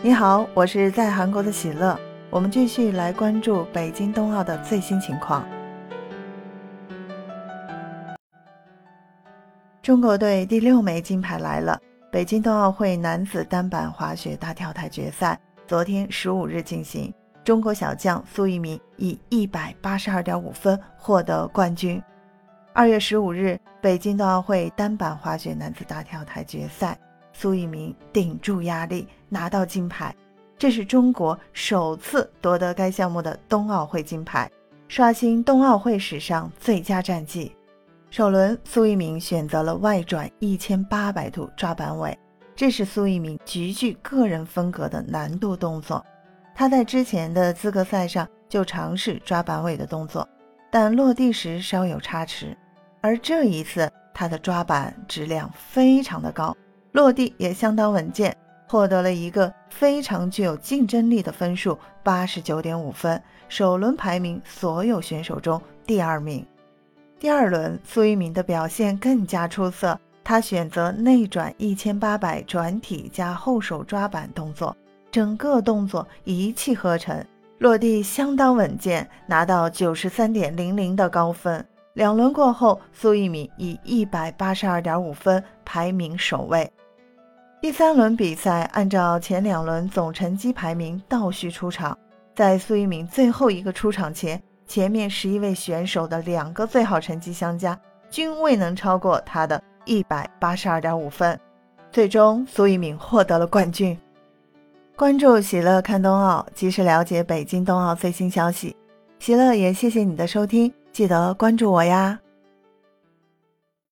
你好，我是在韩国的喜乐。我们继续来关注北京冬奥的最新情况。中国队第六枚金牌来了！北京冬奥会男子单板滑雪大跳台决赛昨天十五日进行，中国小将苏翊鸣以一百八十二点五分获得冠军。二月十五日，北京冬奥会单板滑雪男子大跳台决赛。苏翊鸣顶住压力拿到金牌，这是中国首次夺得该项目的冬奥会金牌，刷新冬奥会史上最佳战绩。首轮，苏翊鸣选择了外转一千八百度抓板尾，这是苏翊鸣极具个人风格的难度动作。他在之前的资格赛上就尝试抓板尾的动作，但落地时稍有差池，而这一次他的抓板质量非常的高。落地也相当稳健，获得了一个非常具有竞争力的分数，八十九点五分，首轮排名所有选手中第二名。第二轮，苏一鸣的表现更加出色，他选择内转一千八百转体加后手抓板动作，整个动作一气呵成，落地相当稳健，拿到九十三点零零的高分。两轮过后，苏翊鸣以一百八十二点五分排名首位。第三轮比赛按照前两轮总成绩排名倒序出场，在苏翊鸣最后一个出场前，前面十一位选手的两个最好成绩相加均未能超过他的一百八十二点五分，最终苏翊鸣获得了冠军。关注喜乐看冬奥，及时了解北京冬奥最新消息。喜乐也谢谢你的收听，记得关注我呀。